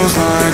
I'm sorry.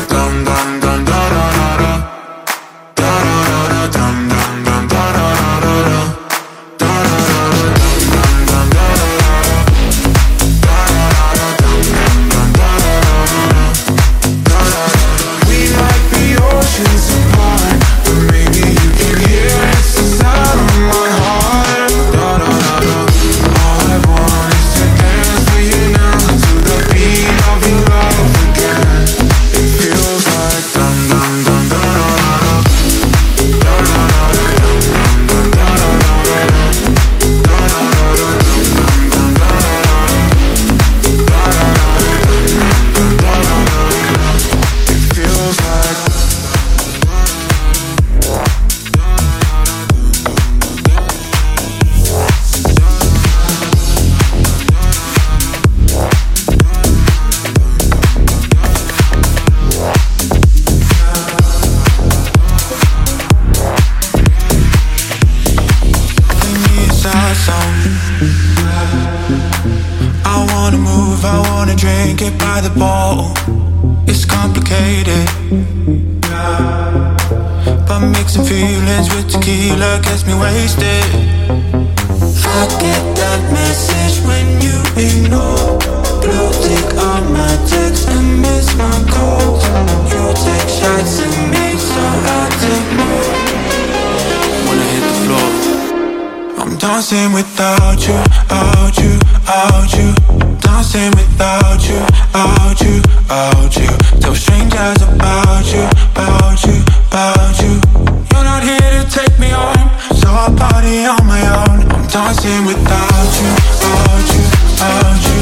party on my own. I'm dancing without you, without you, without you.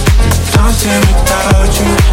Dancing without you.